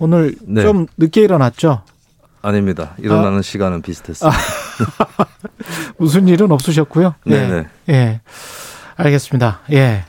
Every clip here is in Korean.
오늘 네. 좀 늦게 일어났죠? 아닙니다. 일어나는 시간은 비슷했습니다. 무슨 일은 없으셨고요. 네네. 예. 예. 알겠습니다. 예.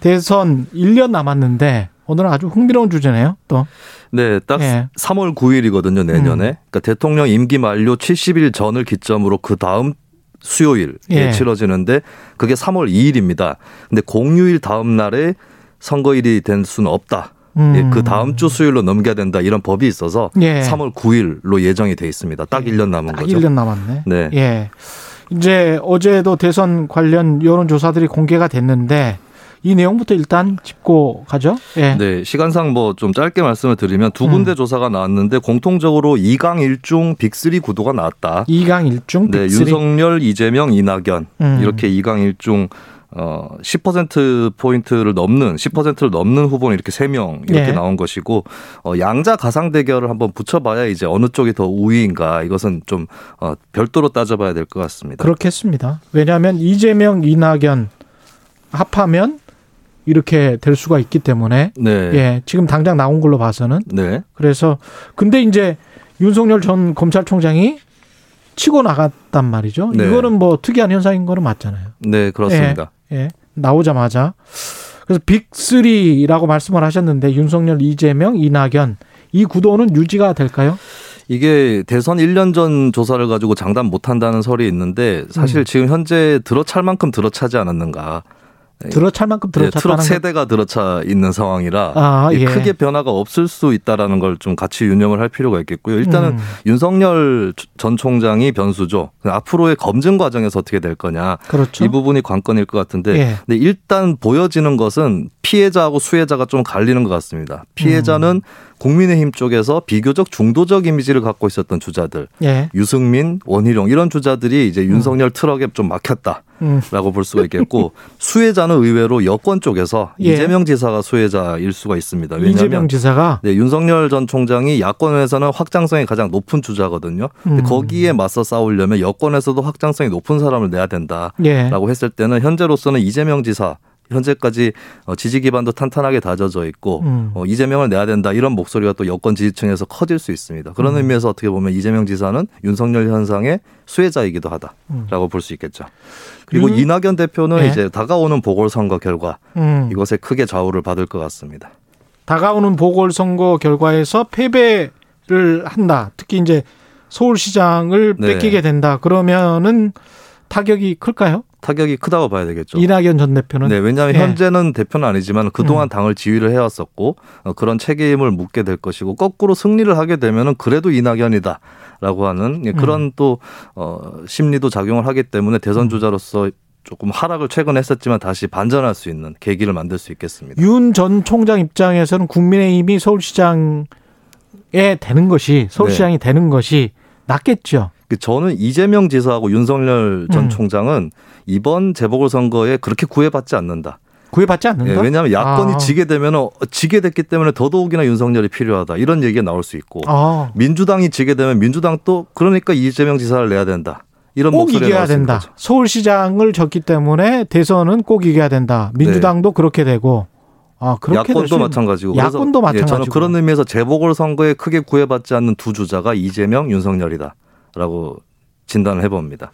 대선 1년 남았는데 오늘은 아주 흥미로운 주제네요. 또. 네, 딱 예. 3월 9일이거든요, 내년에. 그러니까 대통령 임기 만료 70일 전을 기점으로 그 다음 수요일에 예. 치러지는데 그게 3월 2일입니다. 근데 공휴일 다음 날에 선거일이 될 수는 없다. 음. 예, 그 다음 주 수요일로 넘겨야 된다 이런 법이 있어서 예. 3월 9일로 예정이 돼 있습니다. 딱 1년 남은 딱 거죠. 1년 남았네. 네. 예. 이제 어제도 대선 관련 여론조사들이 공개가 됐는데 이 내용부터 일단 짚고 가죠. 예. 네, 시간상 뭐 좀 짧게 말씀을 드리면 두 음. 군데 조사가 나왔는데 공통적으로 2강 1중 빅3 구도가 나왔다. 2강 1중 네, 빅3. 윤석열, 이재명, 이낙연 음. 이렇게 2강 1중 어, 10% 포인트를 넘는 10%를 넘는 후보는 이렇게 3명 이렇게 예. 나온 것이고 어, 양자 가상 대결을 한번 붙여봐야 이제 어느 쪽이 더 우위인가 이것은 좀 어, 별도로 따져봐야 될 것 같습니다. 그렇겠습니다. 왜냐하면 이재명, 이낙연 합하면 이렇게 될 수가 있기 때문에 네, 예, 지금 당장 나온 걸로 봐서는 네, 그래서 근데 이제 윤석열 전 검찰총장이 치고 나갔단 말이죠. 네. 이거는 뭐 특이한 현상인 거는 맞잖아요. 네, 그렇습니다. 예, 나오자마자 그래서 빅3라고 말씀을 하셨는데 윤석열, 이재명, 이낙연 이 구도는 유지가 될까요? 이게 대선 1년 전 조사를 가지고 장담 못 한다는 설이 있는데 사실 음. 지금 현재 들어찰 만큼 들어차지 않았는가. 들어찰 만큼 네, 트럭 들어찼다는 거. 세대가 들어차 있는 상황이라 아, 예. 크게 변화가 없을 수 있다라는 걸 좀 같이 유념을 할 필요가 있겠고요. 일단은 음. 윤석열 전 총장이 변수죠. 앞으로의 검증 과정에서 어떻게 될 거냐. 그렇죠. 이 부분이 관건일 것 같은데 예. 근데 일단 보여지는 것은 피해자하고 수혜자가 좀 갈리는 것 같습니다. 피해자는 음. 국민의힘 쪽에서 비교적 중도적 이미지를 갖고 있었던 주자들, 예. 유승민, 원희룡 이런 주자들이 이제 윤석열 트럭에 좀 막혔다. 음. 라고 볼 수가 있겠고 수혜자는 의외로 여권 쪽에서 예. 이재명 지사가 수혜자일 수가 있습니다. 왜냐하면 지사가 네, 윤석열 전 총장이 야권에서는 확장성이 가장 높은 주자거든요. 음. 거기에 맞서 싸우려면 여권에서도 확장성이 높은 사람을 내야 된다라고 예. 했을 때는 현재로서는 이재명 지사 현재까지 어, 지지 기반도 탄탄하게 다져져 있고 음. 어, 이재명을 내야 된다 이런 목소리가 또 여권 지지층에서 커질 수 있습니다. 그런 음. 의미에서 어떻게 보면 이재명 지사는 윤석열 현상의 수혜자이기도 하다라고 음. 볼수 있겠죠. 그리고 윤- 이낙연 대표는 네. 이제 다가오는 보궐선거 결과 음. 이것에 크게 좌우를 받을 것 같습니다. 다가오는 보궐선거 결과에서 패배를 한다. 특히 이제 서울시장을 네. 뺏기게 된다. 그러면은 타격이 클까요? 타격이 크다고 봐야 되겠죠. 이낙연 전 대표는 네, 왜냐하면 예. 현재는 대표는 아니지만 그동안 음. 당을 지휘를 해왔었고 어, 그런 책임을 묻게 될 것이고 거꾸로 승리를 하게 되면은 그래도 이낙연이다라고 하는 예, 그런 음. 또 어, 심리도 작용을 하기 때문에 대선 주자로서 조금 하락을 최근 했었지만 다시 반전할 수 있는 계기를 만들 수 있겠습니다. 윤 전 총장 입장에서는 국민의힘이 서울시장에 되는 것이 서울시장이 네. 되는 것이 낫겠죠. 그 저는 이재명 지사하고 윤석열 전 음. 총장은 이번 재보궐선거에 그렇게 구애받지 않는다. 구애받지 않는다. 예, 왜냐하면 야권이 아. 지게 되면 어, 지게 됐기 때문에 더더욱이나 윤석열이 필요하다 이런 얘기가 나올 수 있고 아, 민주당이 지게 되면 민주당도 그러니까 이재명 지사를 내야 된다 이런 꼭 이겨야 된다. 거죠. 서울시장을 졌기 때문에 대선은 꼭 이겨야 된다. 민주당도 그렇게 되고 아 야권도 수- 마찬가지고 야권도 그래서 예, 저는 마찬가지고. 그런 의미에서 재보궐 선거에 크게 구애받지 않는 두 주자가 이재명 윤석열이다 라고 진단을 해봅니다.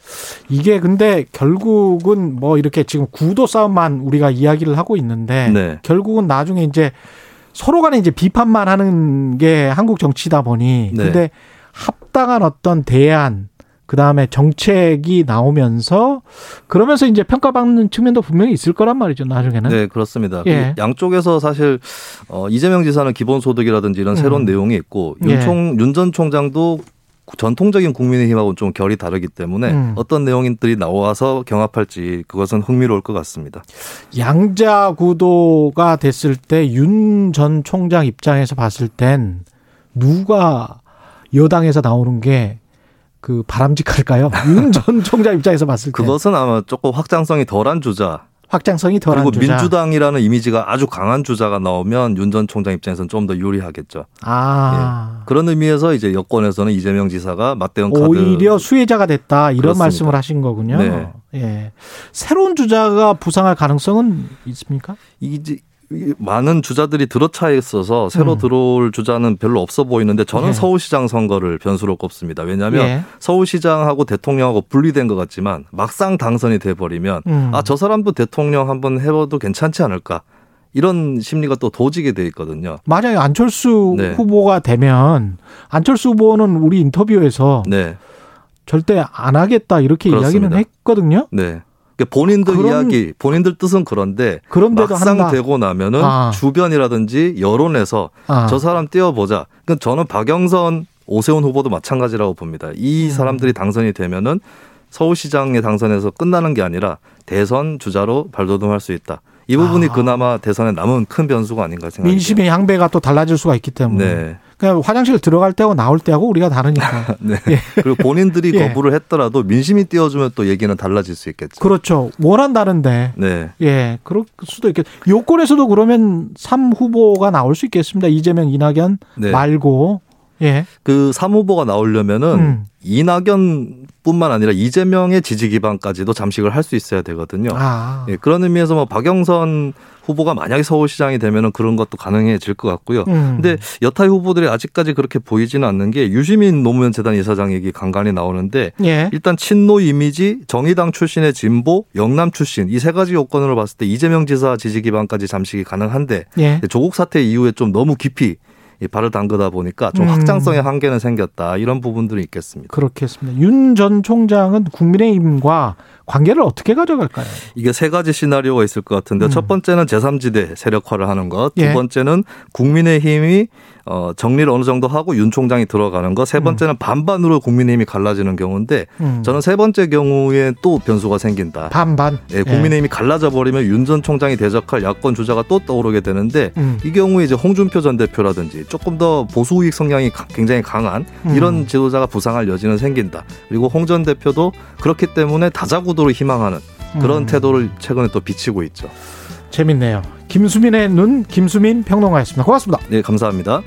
이게 근데 결국은 뭐 이렇게 지금 구도 싸움만 우리가 이야기를 하고 있는데 네. 결국은 나중에 이제 서로 간에 이제 비판만 하는 게 한국 정치다 보니 네. 근데 합당한 어떤 대안 그 다음에 정책이 나오면서 그러면서 이제 평가받는 측면도 분명히 있을 거란 말이죠 나중에는 네, 그렇습니다. 예. 그 양쪽에서 사실 어, 이재명 지사는 기본소득이라든지 이런 새로운 음. 내용이 있고 예. 윤총 윤전 총장도 전통적인 국민의힘하고는 좀 결이 다르기 때문에 음. 어떤 내용들이 나와서 경합할지 그것은 흥미로울 것 같습니다. 양자 구도가 됐을 때 윤 전 총장 입장에서 봤을 땐 누가 여당에서 나오는 게 그 바람직할까요? 윤 전 총장 입장에서 봤을 때 그것은 아마 조금 확장성이 덜한 주자 확장성이 덜한 그리고 주자. 민주당이라는 이미지가 아주 강한 주자가 나오면 윤 전 총장 입장에서는 좀 더 유리하겠죠. 아. 그런 의미에서 이제 여권에서는 이재명 지사가 맞대응 카드 오히려 수혜자가 됐다 이런 그렇습니다. 말씀을 하신 거군요. 네. 예. 새로운 주자가 부상할 가능성은 있습니까? 이제 이 많은 주자들이 들어차 있어서 새로 음. 들어올 주자는 별로 없어 보이는데 저는 예. 서울시장 선거를 변수로 꼽습니다. 왜냐하면 예. 서울시장하고 대통령하고 분리된 것 같지만 막상 당선이 돼 버리면 음. 아저 사람도 대통령 한번 해봐도 괜찮지 않을까 이런 심리가 또 도지게 돼 있거든요. 맞아요. 안철수 네. 후보가 되면 안철수 후보는 우리 인터뷰에서 네, 절대 안 하겠다 이렇게 그렇습니다. 이야기는 했거든요. 네. 그러니까 본인들 그런- 이야기, 본인들 뜻은 그런데 그런데도 막상 한다. 되고 나면은 아. 주변이라든지 여론에서 아. 저 사람 띄워보자. 그러니까 저는 박영선, 오세훈 후보도 마찬가지라고 봅니다. 이 음. 사람들이 당선이 되면은 서울시장에 당선해서 끝나는 게 아니라 대선 주자로 발돋움할 수 있다. 이 부분이 아. 그나마 대선에 남은 큰 변수가 아닌가 생각합니다. 민심의 향배가 또 달라질 수가 있기 때문에 네. 그냥 화장실 들어갈 때하고 나올 때하고 우리가 다르니까. 네. 그리고 본인들이 예. 거부를 했더라도 민심이 띄워주면 또 얘기는 달라질 수 있겠죠. 그렇죠. 원한다는데. 네. 예, 그럴 수도 있겠. 요건에서도 그러면 3 후보가 나올 수 있겠습니다. 이재명, 이낙연 네. 말고. 예. 그 3후보가 나오려면은 음. 이낙연뿐만 아니라 이재명의 지지 기반까지도 잠식을 할 수 있어야 되거든요. 아. 예, 그런 의미에서 뭐 박영선 후보가 만약에 서울시장이 되면은 그런 것도 가능해질 것 같고요. 음. 근데 여타 후보들이 아직까지 그렇게 보이지는 않는 게 유시민 노무현 재단 이사장 얘기 간간히 나오는데 예. 일단 친노 이미지, 정의당 출신의 진보, 영남 출신 이 세 가지 요건으로 봤을 때 이재명 지사 지지 기반까지 잠식이 가능한데 예. 조국 사태 이후에 좀 너무 깊이 이 발을 담그다 보니까 좀 음. 확장성의 한계는 생겼다 이런 부분들이 있겠습니다. 그렇겠습니다. 윤 전 총장은 국민의힘과 관계를 어떻게 가져갈까요? 이게 세 가지 시나리오가 있을 것 같은데 음. 첫 번째는 제3지대 세력화를 하는 것, 두 예. 번째는 국민의힘이 어, 정리를 어느 정도 하고 윤 총장이 들어가는 것, 세 번째는 반반으로 국민의힘이 갈라지는 경우인데 음. 저는 세 번째 경우에 또 변수가 생긴다. 반반. 예, 국민의힘이 갈라져 버리면 윤 전 총장이 대적할 야권 주자가 또 떠오르게 되는데 음. 이 경우에 이제 홍준표 전 대표라든지 조금 더 보수 우익 성향이 가- 굉장히 강한 음. 이런 지도자가 부상할 여지는 생긴다. 그리고 홍 전 대표도 그렇기 때문에 다자구도를 희망하는 그런 음. 태도를 최근에 또 비치고 있죠. 재밌네요. 김수민의 눈 김수민 평론가였습니다. 고맙습니다. 네, 감사합니다.